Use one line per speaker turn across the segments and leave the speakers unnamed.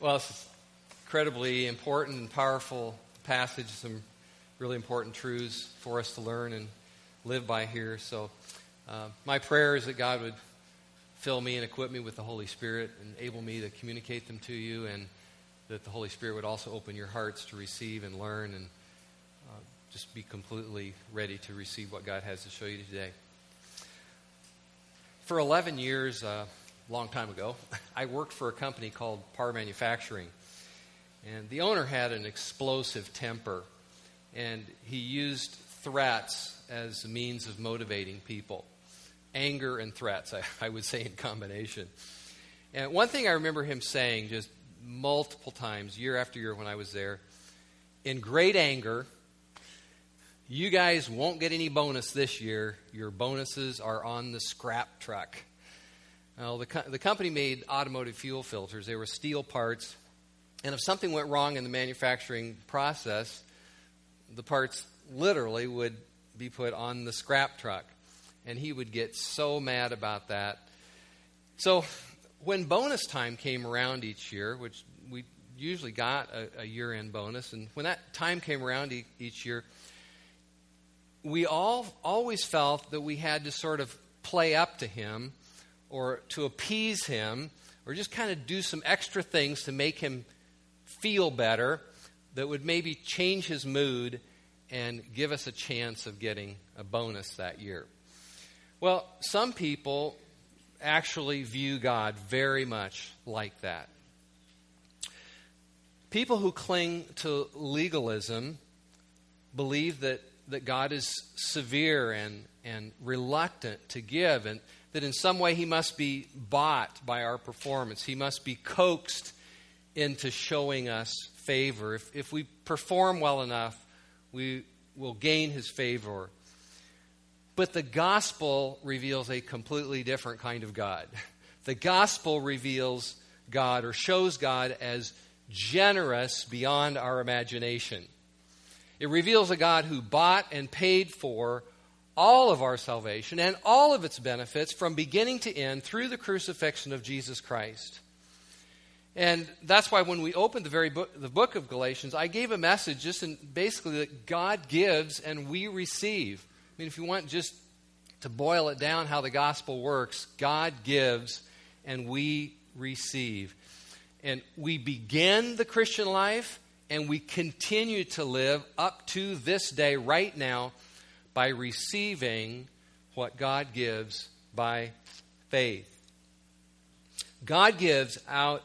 Well, it's incredibly important and powerful passage, some really important truths for us to learn and live by here. So, uh, my prayer is that God would fill me and equip me with the Holy Spirit, and enable me to communicate them to you, and that the Holy Spirit would also open your hearts to receive and learn and uh, just be completely ready to receive what God has to show you today. For 11 years, uh, long time ago, I worked for a company called Par Manufacturing. And the owner had an explosive temper, and he used threats as a means of motivating people anger and threats, I, I would say, in combination. And one thing I remember him saying just multiple times, year after year, when I was there, in great anger, you guys won't get any bonus this year. Your bonuses are on the scrap truck. Uh, well, the, co- the company made automotive fuel filters. They were steel parts. And if something went wrong in the manufacturing process, the parts literally would be put on the scrap truck and he would get so mad about that. So when bonus time came around each year, which we usually got a, a year end bonus, and when that time came around e- each year, we all always felt that we had to sort of play up to him or to appease him or just kind of do some extra things to make him feel better that would maybe change his mood and give us a chance of getting a bonus that year. Well, some people actually view God very much like that. People who cling to legalism believe that, that God is severe and, and reluctant to give, and that in some way he must be bought by our performance. He must be coaxed into showing us favor. If, if we perform well enough, we will gain his favor but the gospel reveals a completely different kind of God. The gospel reveals God or shows God as generous beyond our imagination. It reveals a God who bought and paid for all of our salvation and all of its benefits from beginning to end through the crucifixion of Jesus Christ. And that's why when we opened the very book, the book of Galatians, I gave a message just in basically that God gives and we receive I mean, if you want just to boil it down how the gospel works, God gives and we receive. And we begin the Christian life and we continue to live up to this day, right now, by receiving what God gives by faith. God gives out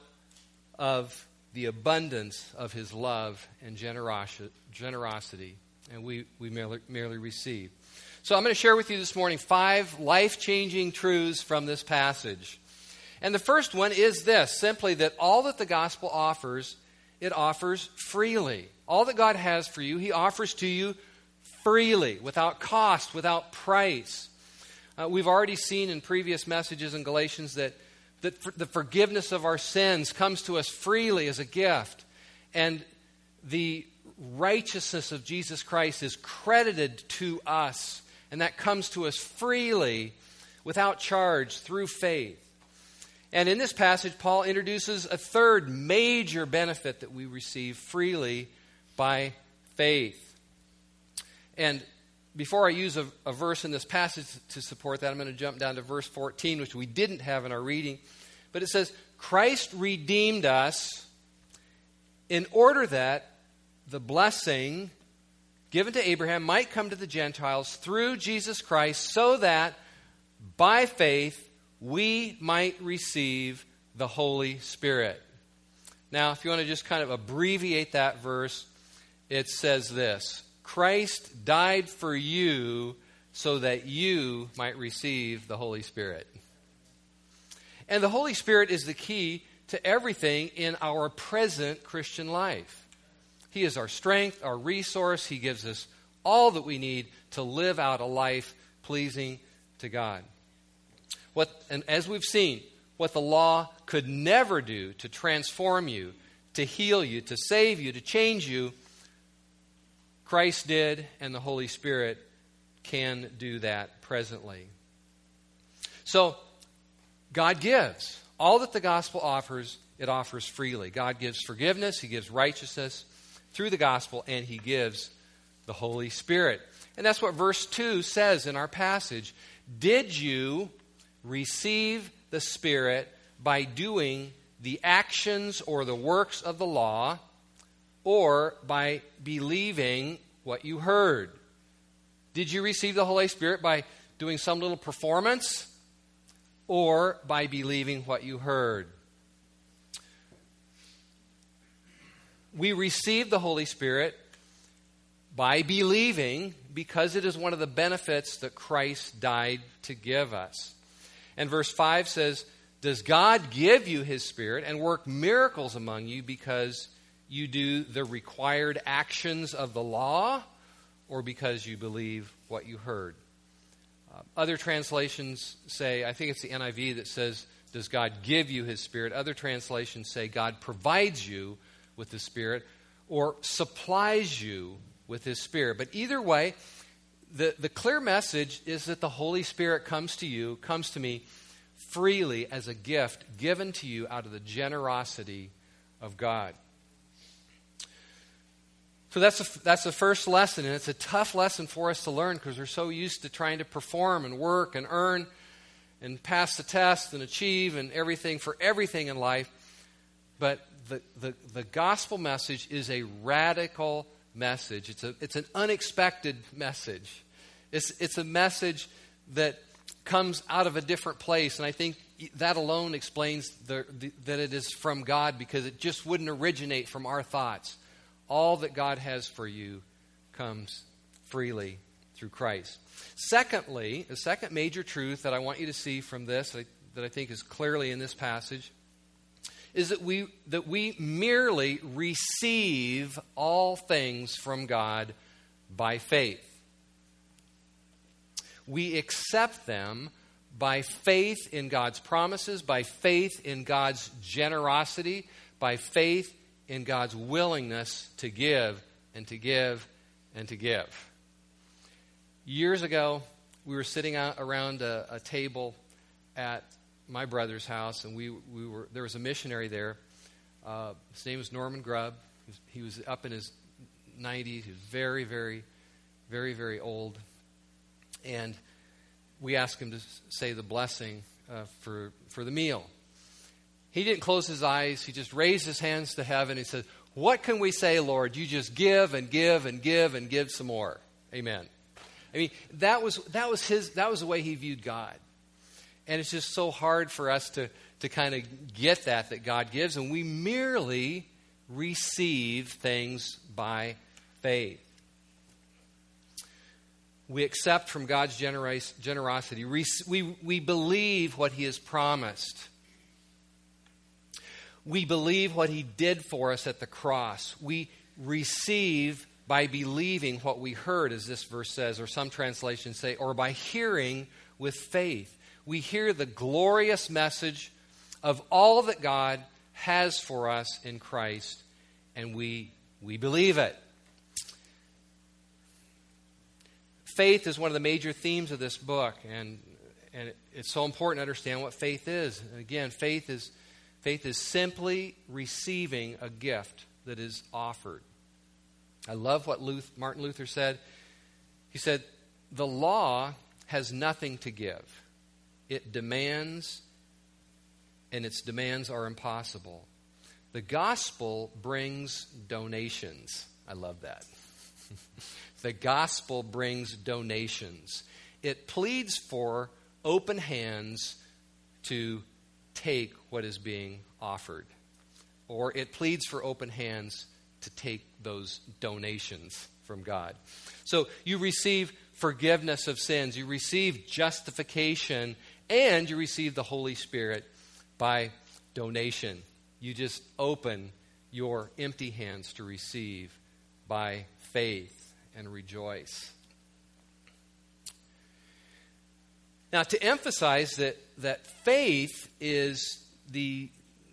of the abundance of his love and generosity, and we, we merely, merely receive. So I'm going to share with you this morning five life changing truths from this passage. And the first one is this simply that all that the gospel offers, it offers freely. All that God has for you, He offers to you freely, without cost, without price. Uh, we've already seen in previous messages in Galatians that, that for the forgiveness of our sins comes to us freely as a gift. And the righteousness of Jesus Christ is credited to us and that comes to us freely without charge through faith. And in this passage, Paul introduces a third major benefit that we receive freely by faith. And before I use a, a, verse in this passage to support that, I'm going to jump down to verse 14, which we didn't have in our reading. But it says, Christ redeemed us in order that the blessing given to Abraham might come to the Gentiles through Jesus Christ, so that by faith we might receive the Holy Spirit. Now, if you want to just kind of abbreviate that verse, it says this Christ died for you so that you might receive the Holy Spirit. And the Holy Spirit is the key to everything in our present Christian life. He is our strength, our resource. He gives us all that we need to live out a life pleasing to God. What, and as we've seen, what the law could never do to transform you, to heal you, to save you, to change you, Christ did, and the Holy Spirit can do that presently. So, God gives. All that the gospel offers, it offers freely. God gives forgiveness, He gives righteousness through the gospel, and He gives the Holy Spirit. And that's what verse 2 says in our passage. Did you receive the Spirit by doing the actions or the works of the law, or by believing what you heard? Did you receive the Holy Spirit by doing some little performance, or by believing what you heard? We receive the Holy Spirit by believing because it is one of the benefits that Christ died to give us. And verse 5 says, Does God give you his Spirit and work miracles among you because you do the required actions of the law or because you believe what you heard? Uh, other translations say, I think it's the NIV that says, Does God give you his Spirit? Other translations say, God provides you with the Spirit or supplies you with His Spirit. But either way, the, the clear message is that the Holy Spirit comes to you, comes to me freely as a gift given to you out of the generosity of God. So that's, a, that's the first lesson, and it's a tough lesson for us to learn because we're so used to trying to perform and work and earn and pass the test and achieve and everything for everything in life. But the, the, the gospel message is a radical message. It's, a, it's an unexpected message. It's, it's a message that comes out of a different place. And I think that alone explains the, the, that it is from God because it just wouldn't originate from our thoughts. All that God has for you comes freely through Christ. Secondly, the second major truth that I want you to see from this, that I think is clearly in this passage, is that we, that we merely receive all things from God by faith. We accept them by faith in God's promises, by faith in God's generosity, by faith in God's willingness to give and to give and to give. Years ago, we were sitting around a, a table at my brother's house, and we, we were there was a missionary there. Uh, his name was Norman Grubb. He was, he was up in his 90s. He was very, very, very, very old. And we asked him to say the blessing uh, for, for the meal. He didn't close his eyes. He just raised his hands to heaven. He said, What can we say, Lord? You just give and give and give and give some more. Amen. I mean, that was, that was, his, that was the way he viewed God. And it's just so hard for us to, to kind of get that that God gives. And we merely receive things by faith. We accept from God's generos- generosity. We, we, we believe what He has promised. We believe what He did for us at the cross. We receive by believing what we heard, as this verse says, or some translations say, or by hearing with faith we hear the glorious message of all that God has for us in Christ, and we, we believe it. Faith is one of the major themes of this book, and, and it's so important to understand what faith is. And again, faith is, faith is simply receiving a gift that is offered. I love what Martin Luther said. He said, The law has nothing to give it demands, and its demands are impossible. The gospel brings donations. I love that. the gospel brings donations. It pleads for open hands to take what is being offered, or it pleads for open hands to take those donations from God. So you receive forgiveness of sins, you receive justification and you receive the Holy Spirit by donation. You just open your empty hands to receive by faith and rejoice. Now, to emphasize that, that faith is the,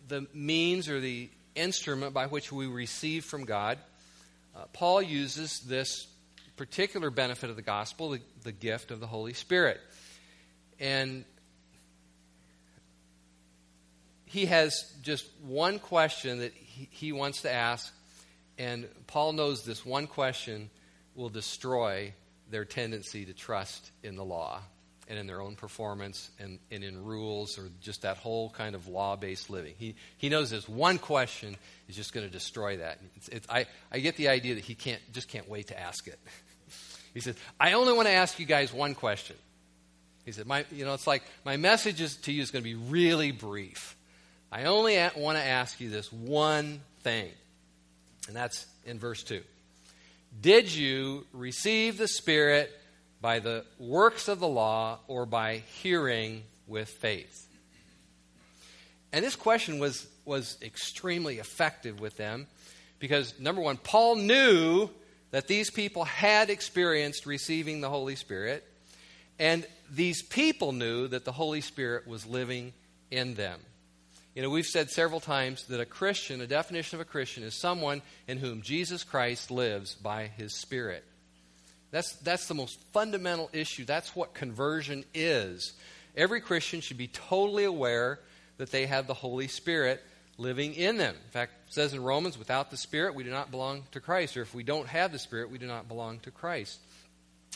the means or the instrument by which we receive from God, uh, Paul uses this particular benefit of the gospel, the, the gift of the Holy Spirit. And he has just one question that he, he wants to ask, and Paul knows this one question will destroy their tendency to trust in the law and in their own performance and, and in rules or just that whole kind of law based living. He, he knows this one question is just going to destroy that. It's, it's, I, I get the idea that he can't, just can't wait to ask it. he says, I only want to ask you guys one question. He said, my, you know, it's like my message is, to you is going to be really brief. I only want to ask you this one thing, and that's in verse 2. Did you receive the Spirit by the works of the law or by hearing with faith? And this question was, was extremely effective with them because, number one, Paul knew that these people had experienced receiving the Holy Spirit, and these people knew that the Holy Spirit was living in them. You know, we've said several times that a Christian, a definition of a Christian, is someone in whom Jesus Christ lives by his Spirit. That's, that's the most fundamental issue. That's what conversion is. Every Christian should be totally aware that they have the Holy Spirit living in them. In fact, it says in Romans, without the Spirit, we do not belong to Christ. Or if we don't have the Spirit, we do not belong to Christ.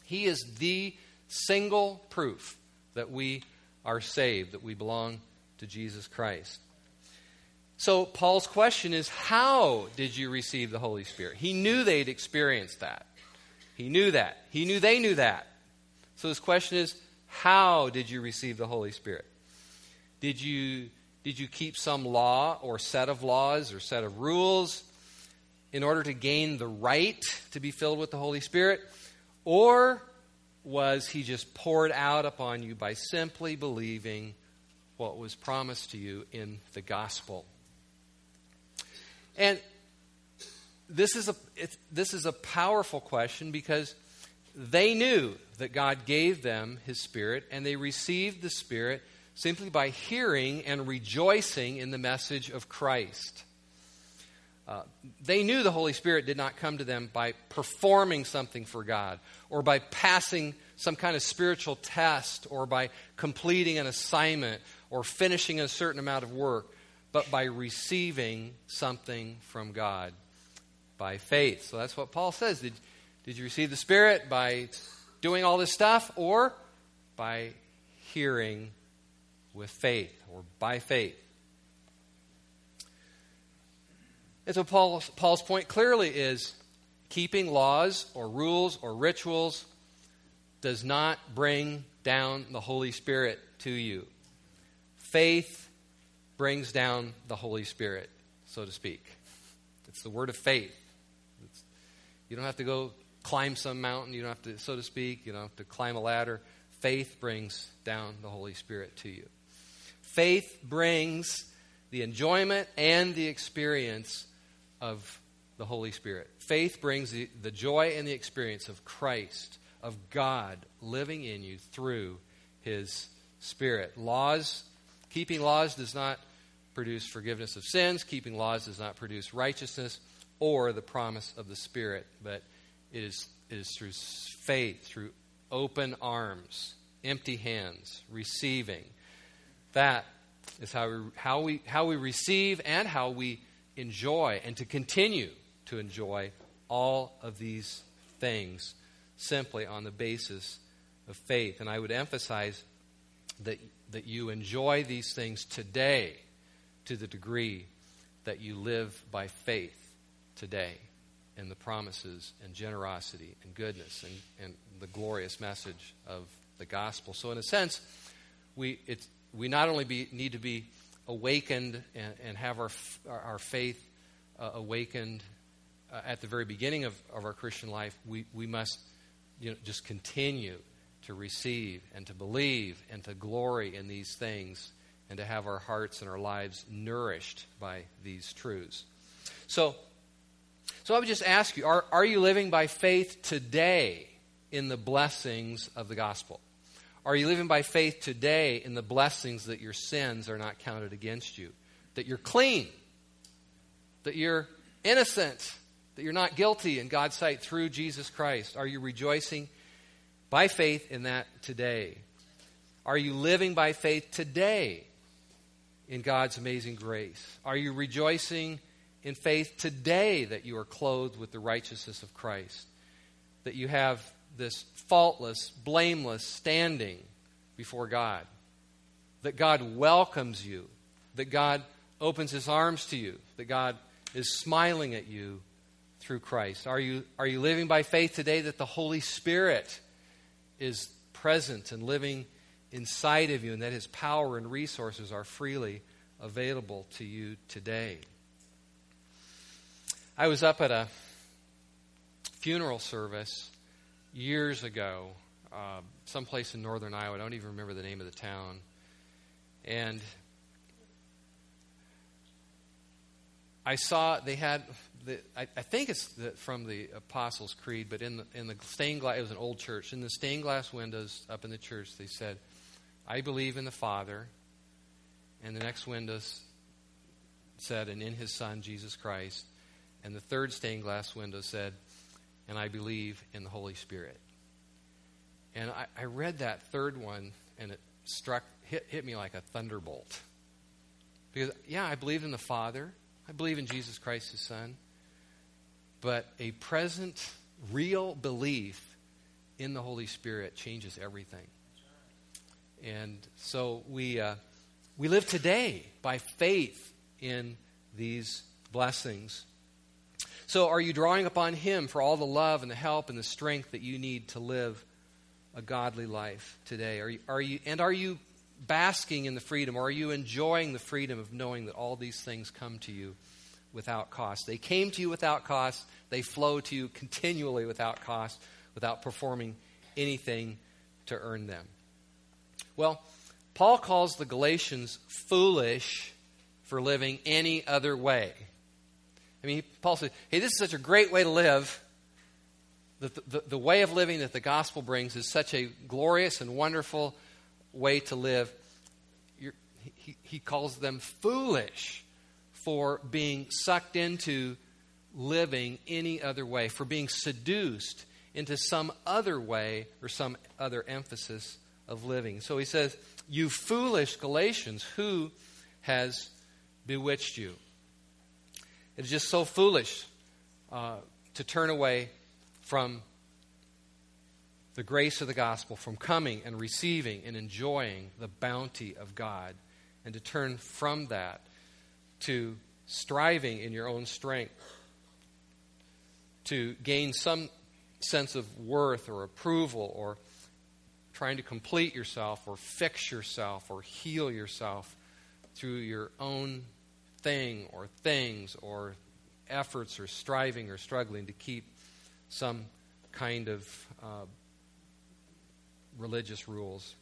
He is the single proof that we are saved, that we belong to Jesus Christ. So, Paul's question is How did you receive the Holy Spirit? He knew they'd experienced that. He knew that. He knew they knew that. So, his question is How did you receive the Holy Spirit? Did you, did you keep some law or set of laws or set of rules in order to gain the right to be filled with the Holy Spirit? Or was he just poured out upon you by simply believing what was promised to you in the gospel? And this is a, this is a powerful question because they knew that God gave them His Spirit, and they received the Spirit simply by hearing and rejoicing in the message of Christ. Uh, they knew the Holy Spirit did not come to them by performing something for God or by passing some kind of spiritual test or by completing an assignment or finishing a certain amount of work but by receiving something from God by faith. So that's what Paul says. Did, did you receive the Spirit by doing all this stuff or by hearing with faith or by faith? And so Paul's, Paul's point clearly is keeping laws or rules or rituals does not bring down the Holy Spirit to you. Faith brings down the Holy Spirit, so to speak. It's the word of faith. You don't have to go climb some mountain, you don't have to, so to speak, you don't have to climb a ladder. Faith brings down the Holy Spirit to you. Faith brings the enjoyment and the experience of the Holy Spirit. Faith brings the, the joy and the experience of Christ, of God living in you through His Spirit. Laws Keeping laws does not produce forgiveness of sins. Keeping laws does not produce righteousness or the promise of the Spirit, but it is, it is through faith, through open arms, empty hands, receiving. That is how we, how we, how we receive and how we enjoy and to continue to enjoy all of these things simply on the basis of faith. And I would emphasize that that you enjoy these things today to the degree that you live by faith today in the promises and generosity and goodness and, and the glorious message of the gospel. So, in a sense, we, it's, we not only be, need to be awakened and, and have our, our faith uh, awakened uh, at the very beginning of, of our Christian life, we, we must you know, just continue to receive and to believe and to glory in these things and to have our hearts and our lives nourished by these truths. So, so I would just ask you are, are you living by faith today in the blessings of the gospel? Are you living by faith today in the blessings that your sins are not counted against you? That you're clean? That you're innocent? That you're not guilty in God's sight through Jesus Christ? Are you rejoicing by faith in that today? Are you living by faith today in God's amazing grace? Are you rejoicing in faith today that you are clothed with the righteousness of Christ? That you have this faultless, blameless standing before God? That God welcomes you? That God opens his arms to you? That God is smiling at you through Christ? Are you, are you living by faith today that the Holy Spirit is present and living inside of you and that his power and resources are freely available to you today? I was up at a funeral service years ago, uh, someplace in northern Iowa. I don't even remember the name of the town. And I saw they had the, I, I, think it's the, from the Apostles' Creed, but in the, in the stained glass, it was an old church. In the stained glass windows up in the church, they said, I believe in the Father. And the next windows said, and in his Son, Jesus Christ. And the third stained glass window said, and I believe in the Holy Spirit. And I, I read that third one, and it struck, hit, hit me like a thunderbolt. Because, yeah, I believe in the Father. I believe in Jesus Christ, his Son but a present, real belief in the Holy Spirit changes everything. And so we, uh, we live today by faith in these blessings. So, are you drawing upon Him for all the love and the help and the strength that you need to live a godly life today? Are you, are you, and are you basking in the freedom, or are you enjoying the freedom of knowing that all these things come to you without cost. They came to you without cost. They flow to you continually without cost, without performing anything to earn them. Well, Paul calls the Galatians foolish for living any other way. I mean, Paul said, hey, this is such a great way to live. The, the, the way of living that the gospel brings is such a glorious and wonderful way to live. He, he calls them foolish for being sucked into living any other way, for being seduced into some other way or some other emphasis of living. So he says, You foolish Galatians, who has bewitched you? It is just so foolish uh, to turn away from the grace of the gospel, from coming and receiving and enjoying the bounty of God, and to turn from that to striving in your own strength to gain some sense of worth or approval or trying to complete yourself or fix yourself or heal yourself through your own thing or things or efforts or striving or struggling to keep some kind of uh, religious rules.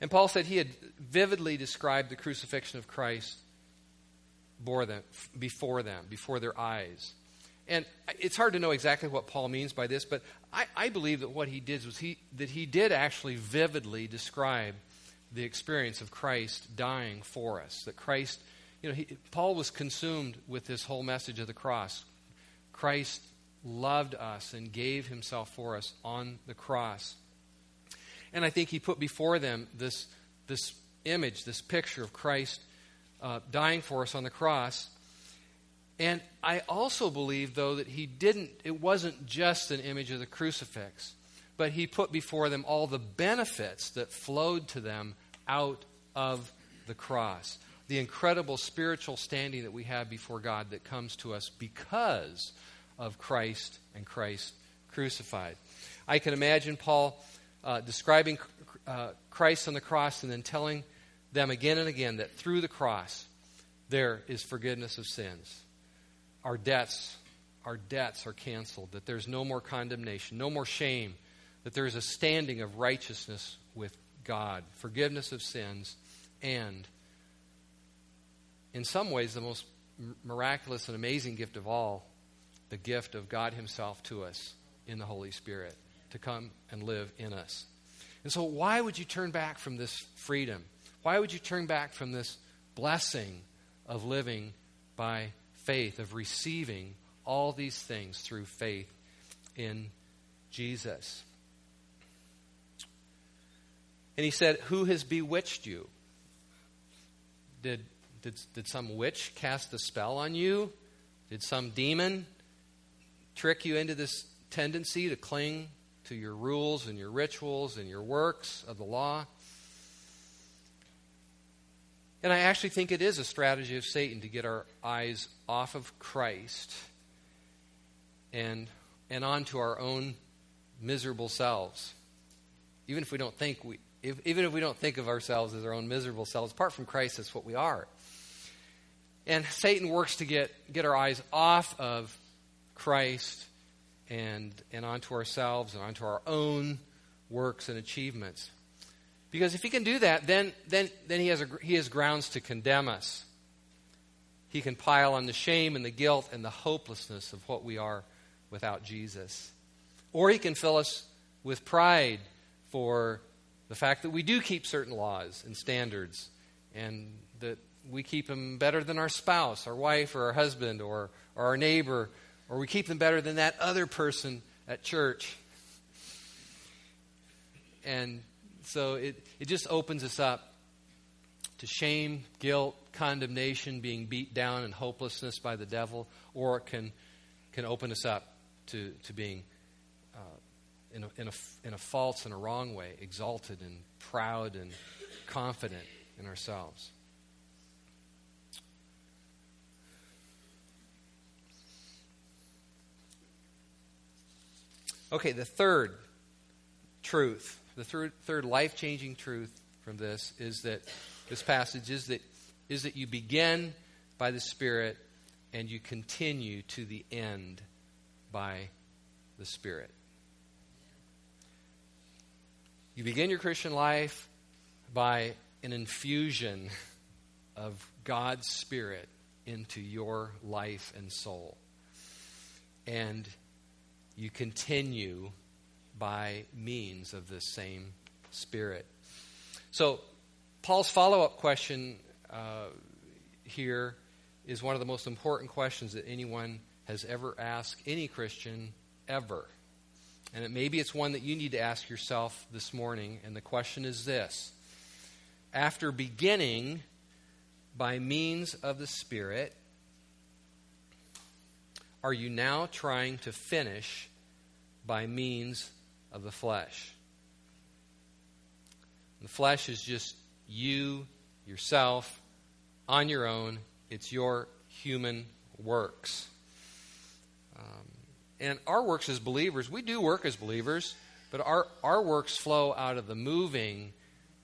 And Paul said he had vividly described the crucifixion of Christ them, before them, before their eyes. And it's hard to know exactly what Paul means by this, but I, I believe that what he did was he, that he did actually vividly describe the experience of Christ dying for us. That Christ, you know, he, Paul was consumed with this whole message of the cross. Christ loved us and gave himself for us on the cross. And I think he put before them this, this image, this picture of Christ uh, dying for us on the cross. And I also believe, though, that he didn't, it wasn't just an image of the crucifix, but he put before them all the benefits that flowed to them out of the cross. The incredible spiritual standing that we have before God that comes to us because of Christ and Christ crucified. I can imagine Paul uh, describing uh, Christ on the cross and then telling them again and again that through the cross there is forgiveness of sins. Our debts, our debts are canceled, that there's no more condemnation, no more shame, that there is a standing of righteousness with God, forgiveness of sins, and in some ways the most miraculous and amazing gift of all, the gift of God Himself to us in the Holy Spirit to come and live in us. And so, why would you turn back from this freedom? Why would you turn back from this blessing of living by faith, of receiving all these things through faith in Jesus? And he said, Who has bewitched you? did, did, did some witch cast a spell on you? Did some demon trick you into this tendency to cling to your rules and your rituals and your works of the law? And I actually think it is a strategy of Satan to get our eyes off of Christ and, and onto our own miserable selves. Even if we don't think we, if, even if we don't think of ourselves as our own miserable selves, apart from Christ, that's what we are. And Satan works to get, get our eyes off of Christ and, and onto ourselves and onto our own works and achievements. Because if he can do that, then, then, then he, has a, he has grounds to condemn us. He can pile on the shame and the guilt and the hopelessness of what we are without Jesus. Or he can fill us with pride for the fact that we do keep certain laws and standards and we keep them better than our spouse, our wife, or our husband, or, or our neighbor, or we keep them better than that other person at church. And so it, it just opens us up to shame, guilt, condemnation, being beat down, and hopelessness by the devil, or it can, can open us up to, to being uh, in, a, in, a, in a false and a wrong way, exalted and proud and confident in ourselves. Okay, the third truth, the third, third life changing truth from this is that this passage is that, is that you begin by the Spirit and you continue to the end by the Spirit. You begin your Christian life by an infusion of God's Spirit into your life and soul. And you continue by means of the same Spirit. So, Paul's follow up question uh, here is one of the most important questions that anyone has ever asked any Christian ever. And it, maybe it's one that you need to ask yourself this morning. And the question is this After beginning by means of the Spirit, are you now trying to finish by means of the flesh? The flesh is just you, yourself, on your own. It's your human works. Um, and our works as believers, we do work as believers, but our, our works flow out of the moving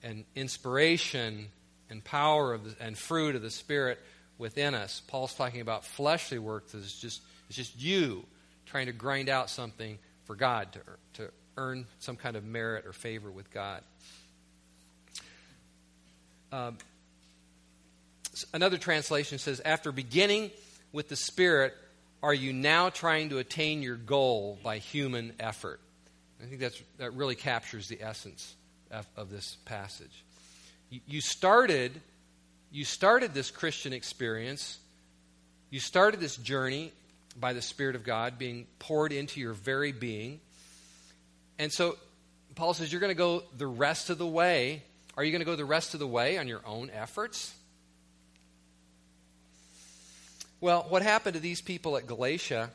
and inspiration and power of the, and fruit of the Spirit within us. Paul's talking about fleshly work that is just, it's just you trying to grind out something for God to, to earn some kind of merit or favor with God. Um, another translation says, after beginning with the Spirit, are you now trying to attain your goal by human effort? I think that's, that really captures the essence of, of this passage. You, you, started, you started this Christian experience, you started this journey by the Spirit of God being poured into your very being. And so Paul says, You're going to go the rest of the way. Are you going to go the rest of the way on your own efforts? Well, what happened to these people at Galatia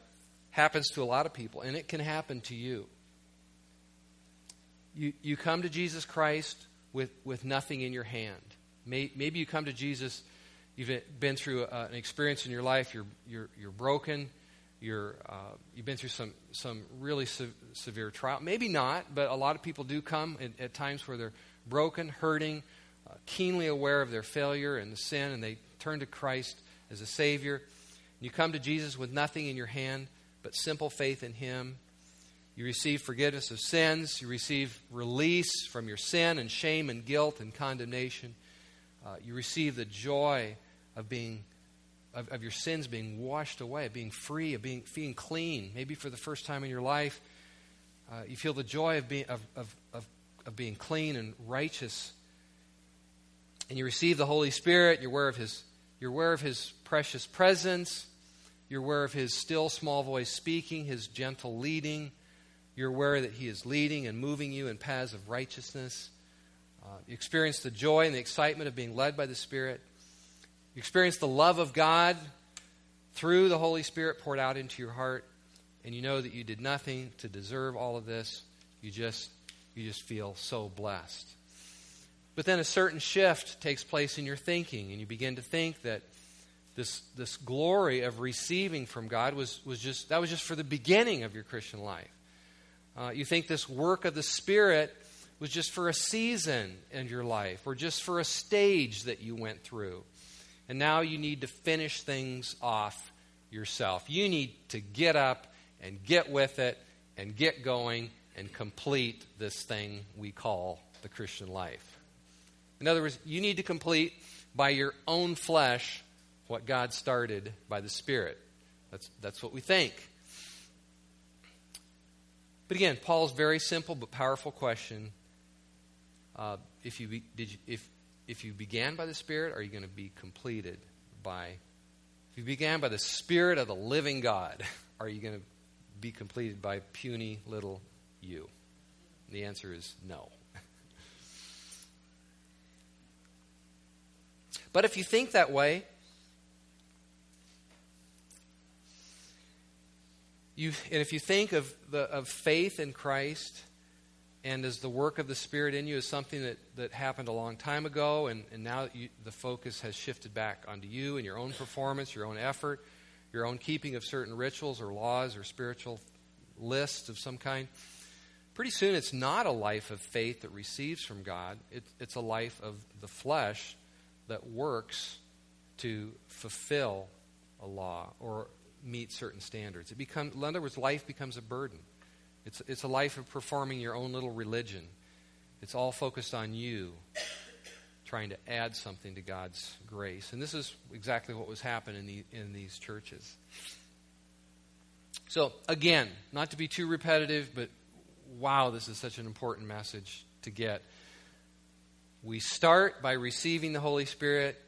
happens to a lot of people, and it can happen to you. You, you come to Jesus Christ with, with nothing in your hand. May, maybe you come to Jesus, you've been through a, an experience in your life, you're, you're, you're broken, you're, uh, you've been through some, some really se- severe trial. Maybe not, but a lot of people do come at, at times where they're broken, hurting, uh, keenly aware of their failure and the sin, and they turn to Christ as a Savior. You come to Jesus with nothing in your hand but simple faith in Him. You receive forgiveness of sins. You receive release from your sin and shame and guilt and condemnation. Uh, you receive the joy of being of, of, your sins being washed away, being free, of being, being clean. Maybe for the first time in your life, uh, you feel the joy of being, of, of, of, of being clean and righteous. And you receive the Holy Spirit. You're aware of His, you're aware of His precious presence. You're aware of his still small voice speaking, his gentle leading. You're aware that he is leading and moving you in paths of righteousness. Uh, you experience the joy and the excitement of being led by the Spirit. You experience the love of God through the Holy Spirit poured out into your heart, and you know that you did nothing to deserve all of this. You just you just feel so blessed. But then a certain shift takes place in your thinking, and you begin to think that this, this glory of receiving from God was, was just that was just for the beginning of your Christian life. Uh, you think this work of the Spirit was just for a season in your life, or just for a stage that you went through. And now you need to finish things off yourself. You need to get up and get with it and get going and complete this thing we call the Christian life. In other words, you need to complete by your own flesh what God started by the Spirit. That's, that's what we think. But again, Paul's very simple but powerful question. Uh, if, you did you, if, if you began by the Spirit, are you going to be completed by. If you began by the Spirit of the living God, are you going to be completed by puny little you? And the answer is no. but if you think that way, you, and if you think of, the, of faith in Christ and as the work of the Spirit in you is something that, that happened a long time ago, and, and now you, the focus has shifted back onto you and your own performance, your own effort, your own keeping of certain rituals or laws or spiritual lists of some kind pretty soon it's not a life of faith that receives from God. It, it's a life of the flesh that works to fulfill a law or meet certain standards. It becomes, in other words, life becomes a burden. It's, it's a life of performing your own little religion. It's all focused on you trying to add something to God's grace. And this is exactly what was happening in, the, in these churches. So, again, not to be too repetitive, but wow, this is such an important message to get. We start by receiving the Holy Spirit,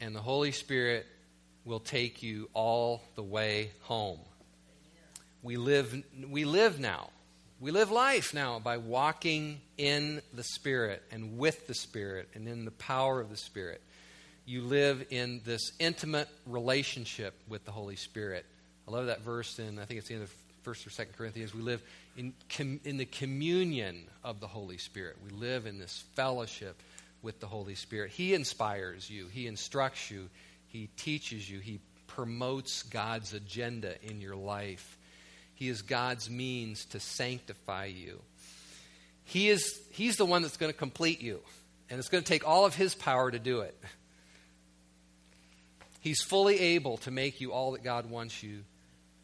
and the Holy Spirit will take you all the way home. We live, we live now. We live life now by walking in the Spirit and with the Spirit and in the power of the Spirit. You live in this intimate relationship with the Holy Spirit. I love that verse in, I think it's the end of 1st or 2nd Corinthians. We live in, com, in the communion of the Holy Spirit. We live in this fellowship with the Holy Spirit. He inspires you, He instructs you, He teaches you, He promotes God's agenda in your life. He is God's means to sanctify you. He is, he's the one that's going to complete you, and it's going to take all of His power to do it. He's fully able to make you all that God wants you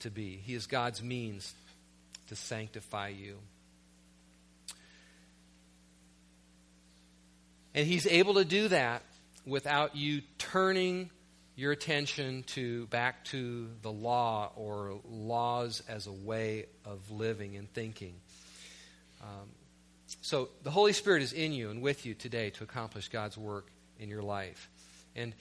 to be. He is God's means to sanctify you. And He's able to do that without you turning your attention to back to the law or laws as a way of living and thinking. Um, so the Holy Spirit is in you and with you today to accomplish God's work in your life. And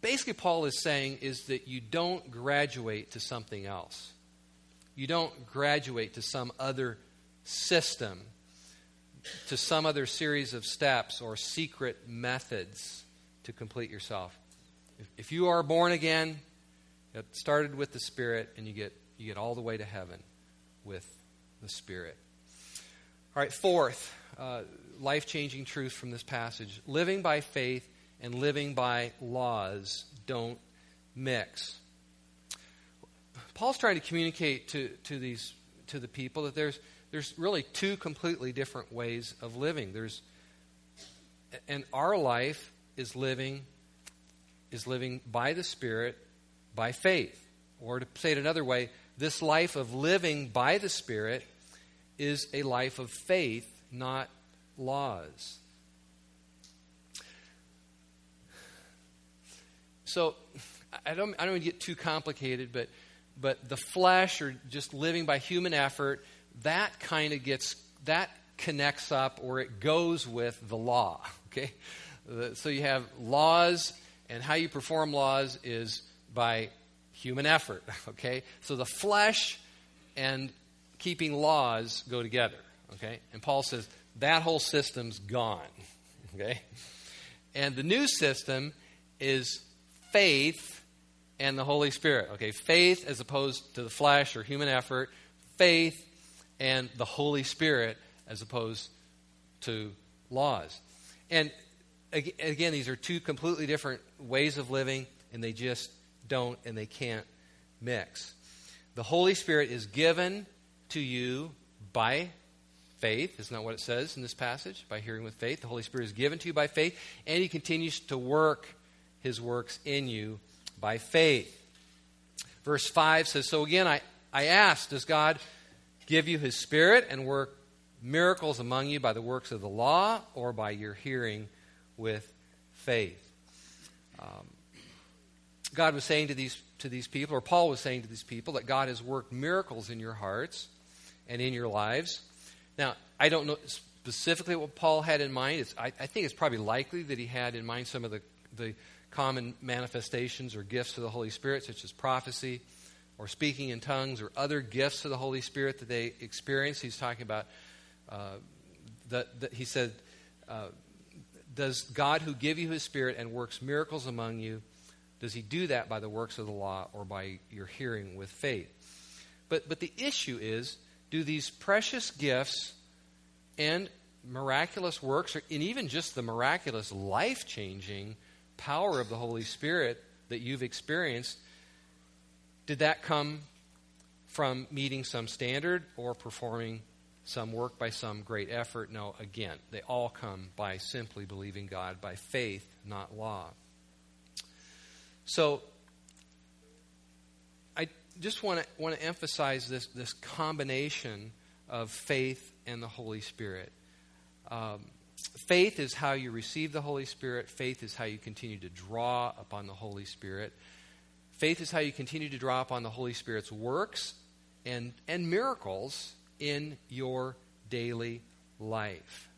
basically, Paul is saying is that you don't graduate to something else. You don't graduate to some other system, to some other series of steps or secret methods to complete yourself. If, if you are born again, it started with the Spirit, and you get, you get all the way to heaven with the Spirit. All right, fourth, uh, life changing truth from this passage living by faith and living by laws don't mix. Paul's trying to communicate to, to these to the people that there's there's really two completely different ways of living. There's and our life is living is living by the Spirit by faith. Or to say it another way, this life of living by the Spirit is a life of faith, not laws. So I don't I don't want to get too complicated, but but the flesh or just living by human effort, that kind of gets, that connects up or it goes with the law, okay? So you have laws, and how you perform laws is by human effort, okay? So the flesh and keeping laws go together, okay? And Paul says that whole system's gone, okay? And the new system is faith and the Holy Spirit. Okay, faith as opposed to the flesh or human effort, faith and the Holy Spirit as opposed to laws. And again, these are two completely different ways of living, and they just don't and they can't mix. The Holy Spirit is given to you by faith. Isn't that what it says in this passage? By hearing with faith. The Holy Spirit is given to you by faith, and He continues to work His works in you by faith. Verse 5 says So again, I, I ask, does God give you His Spirit and work miracles among you by the works of the law or by your hearing with faith? Um, God was saying to these, to these people, or Paul was saying to these people, that God has worked miracles in your hearts and in your lives. Now, I don't know specifically what Paul had in mind. I, I, think it's probably likely that he had in mind some of the, the common manifestations or gifts of the Holy Spirit, such as prophecy or speaking in tongues or other gifts of the Holy Spirit that they experience. He's talking about, uh, that he said, uh, Does God who give you his Spirit and works miracles among you, does he do that by the works of the law or by your hearing with faith? But, but the issue is do these precious gifts and miraculous works, and even just the miraculous life changing power of the Holy Spirit that you've experienced, did that come from meeting some standard or performing some work by some great effort? No, again, they all come by simply believing God by faith, not law. So, I just want to want to emphasize this this combination of faith and the Holy Spirit. Um, faith is how you receive the Holy Spirit. Faith is how you continue to draw upon the Holy Spirit. Faith is how you continue to draw upon the Holy Spirit's works and, and miracles in your daily life.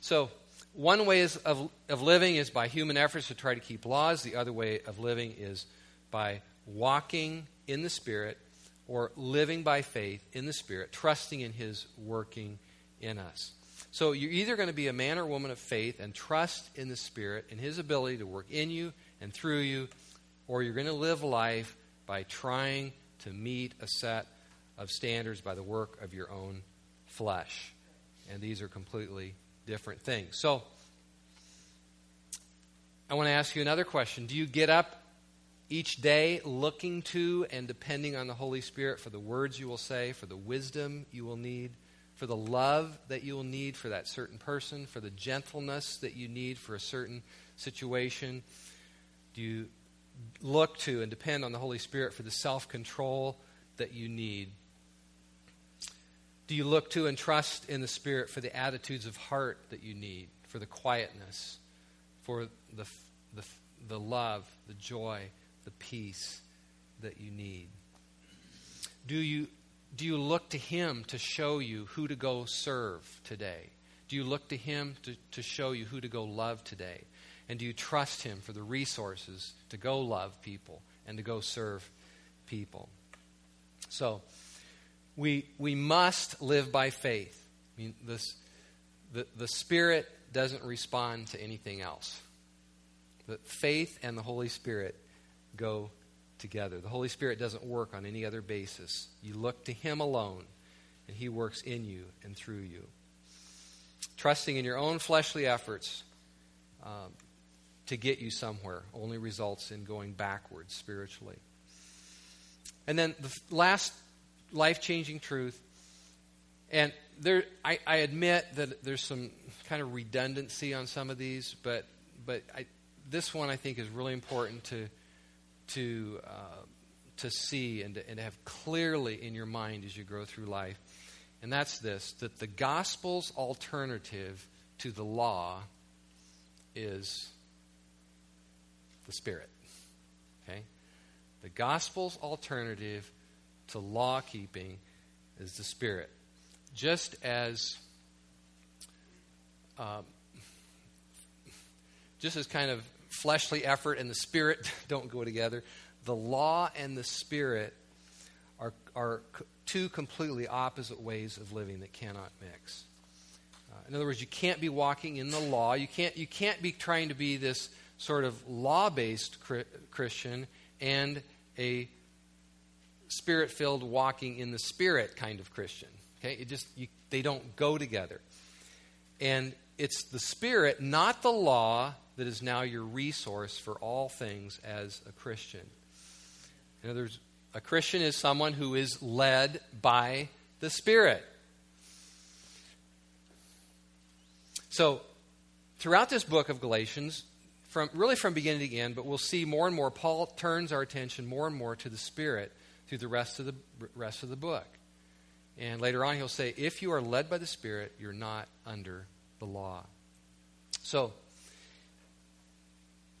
So, one way is of, of living is by human efforts to try to keep laws. The other way of living is by walking in the Spirit or living by faith in the Spirit, trusting in His working in us. So you're either going to be a man or woman of faith and trust in the Spirit and His ability to work in you and through you, or you're going to live life by trying to meet a set of standards by the work of your own flesh. And these are completely different things. So, I want to ask you another question. Do you get up each day looking to and depending on the Holy Spirit for the words you will say, for the wisdom you will need, for the love that you will need for that certain person, for the gentleness that you need for a certain situation? Do you look to and depend on the Holy Spirit for the self control that you need do you look to and trust in the Spirit for the attitudes of heart that you need, for the quietness, for the, the, the love, the joy, the peace that you need? Do you, do you look to Him to show you who to go serve today? Do you look to Him to, to show you who to go love today? And do you trust Him for the resources to go love people and to go serve people? So, we, we must live by faith. I mean, this, the, the Spirit doesn't respond to anything else. The faith and the Holy Spirit go together. The Holy Spirit doesn't work on any other basis. You look to Him alone, and He works in you and through you. Trusting in your own fleshly efforts um, to get you somewhere only results in going backwards spiritually. And then the last life changing truth. And there, I, I, admit that there's some kind of redundancy on some of these, but but I, this one I think is really important to to uh, to see and to, and to have clearly in your mind as you grow through life. And that's this: that the gospel's alternative to the law is the Spirit. Okay, the gospel's alternative to law keeping is the Spirit. Just as, um, just as kind of fleshly effort and the Spirit don't go together, the law and the Spirit are, are two completely opposite ways of living that cannot mix. Uh, in other words, you can't be walking in the law. You can't, you can't be trying to be this sort of law based Christian and a spirit filled, walking in the spirit kind of Christian. Okay? It just, you, they don't go together. And it's the spirit, not the law, that is now your resource for all things as a Christian. In other words, a Christian is someone who is led by the Spirit. So, throughout this book of Galatians, from really from beginning to end, but we'll see more and more. Paul turns our attention more and more to the Spirit through the rest of the rest of the book. And later on, he'll say, "If you are led by the Spirit, you're not under the law." So,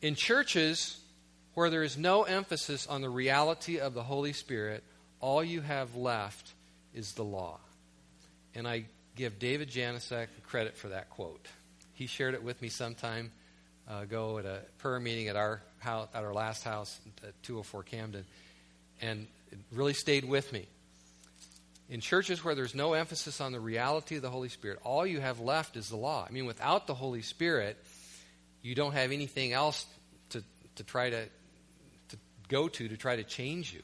in churches where there is no emphasis on the reality of the Holy Spirit, all you have left is the law. And I give David Janicek credit for that quote. He shared it with me sometime ago at a prayer meeting at our house, at our last house at 204 Camden, and it really stayed with me. In churches where there's no emphasis on the reality of the Holy Spirit, all you have left is the law. I mean, without the Holy Spirit, you don't have anything else to, to try to, to go to to try to change you.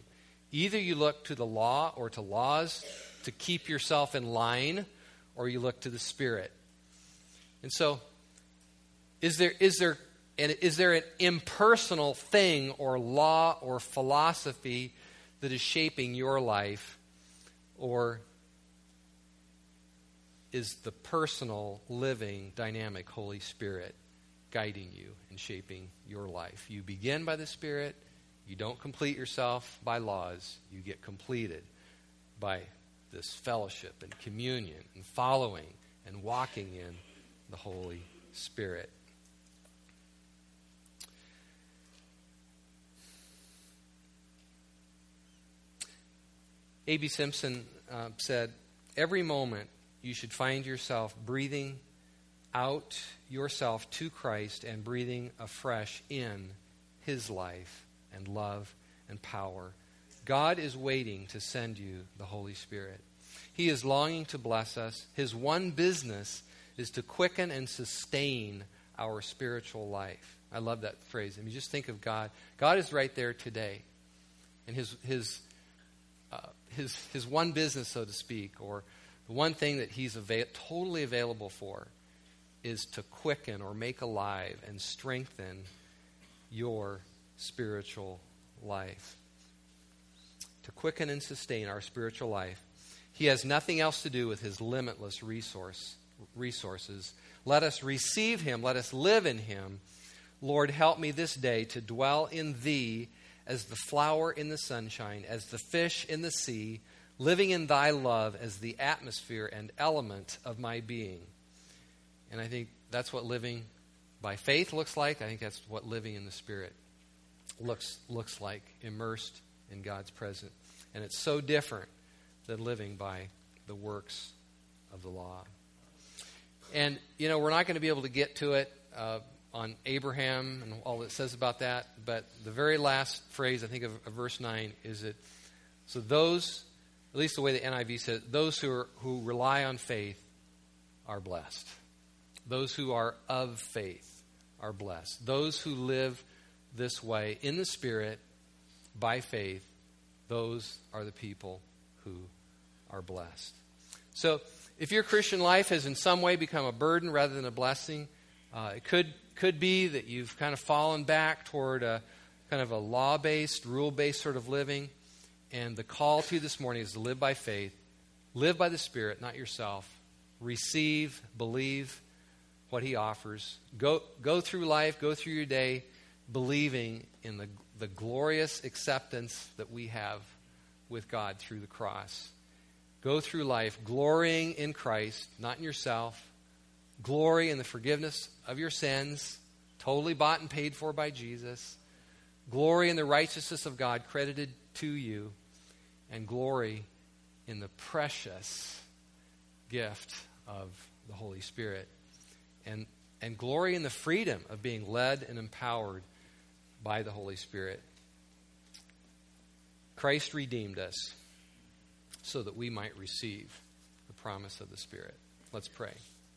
Either you look to the law or to laws to keep yourself in line, or you look to the Spirit. And so, is there, is there, is there an impersonal thing or law or philosophy that is shaping your life? Or is the personal, living, dynamic Holy Spirit guiding you and shaping your life? You begin by the Spirit. You don't complete yourself by laws. You get completed by this fellowship and communion and following and walking in the Holy Spirit. A.B. Simpson uh, said, Every moment you should find yourself breathing out yourself to Christ and breathing afresh in His life and love and power. God is waiting to send you the Holy Spirit. He is longing to bless us. His one business is to quicken and sustain our spiritual life. I love that phrase. I mean, just think of God. God is right there today. And his, his uh, his, his one business, so to speak, or the one thing that he's ava- totally available for is to quicken or make alive and strengthen your spiritual life. To quicken and sustain our spiritual life. He has nothing else to do with his limitless resource, resources. Let us receive him. Let us live in him. Lord, help me this day to dwell in thee as the flower in the sunshine, as the fish in the sea, living in thy love as the atmosphere and element of my being. And I think that's what living by faith looks like. I think that's what living in the Spirit looks, looks like, immersed in God's presence. And it's so different than living by the works of the law. And, you know, we're not going to be able to get to it. Uh, on Abraham and all it says about that. But the very last phrase, I think, of, of verse 9 is that so those, at least the way the NIV says, those who, are, who rely on faith are blessed. Those who are of faith are blessed. Those who live this way in the Spirit by faith, those are the people who are blessed. So, if your Christian life has in some way become a burden rather than a blessing, uh, it could could be that you've kind of fallen back toward a kind of a law based, rule based sort of living. And the call to you this morning is to live by faith, live by the Spirit, not yourself. Receive, believe what He offers. Go, go through life, go through your day believing in the, the glorious acceptance that we have with God through the cross. Go through life glorying in Christ, not in yourself, glory in the forgiveness of your sins, totally bought and paid for by Jesus, glory in the righteousness of God credited to you, and glory in the precious gift of the Holy Spirit, and, and glory in the freedom of being led and empowered by the Holy Spirit. Christ redeemed us so that we might receive the promise of the Spirit. Let's pray.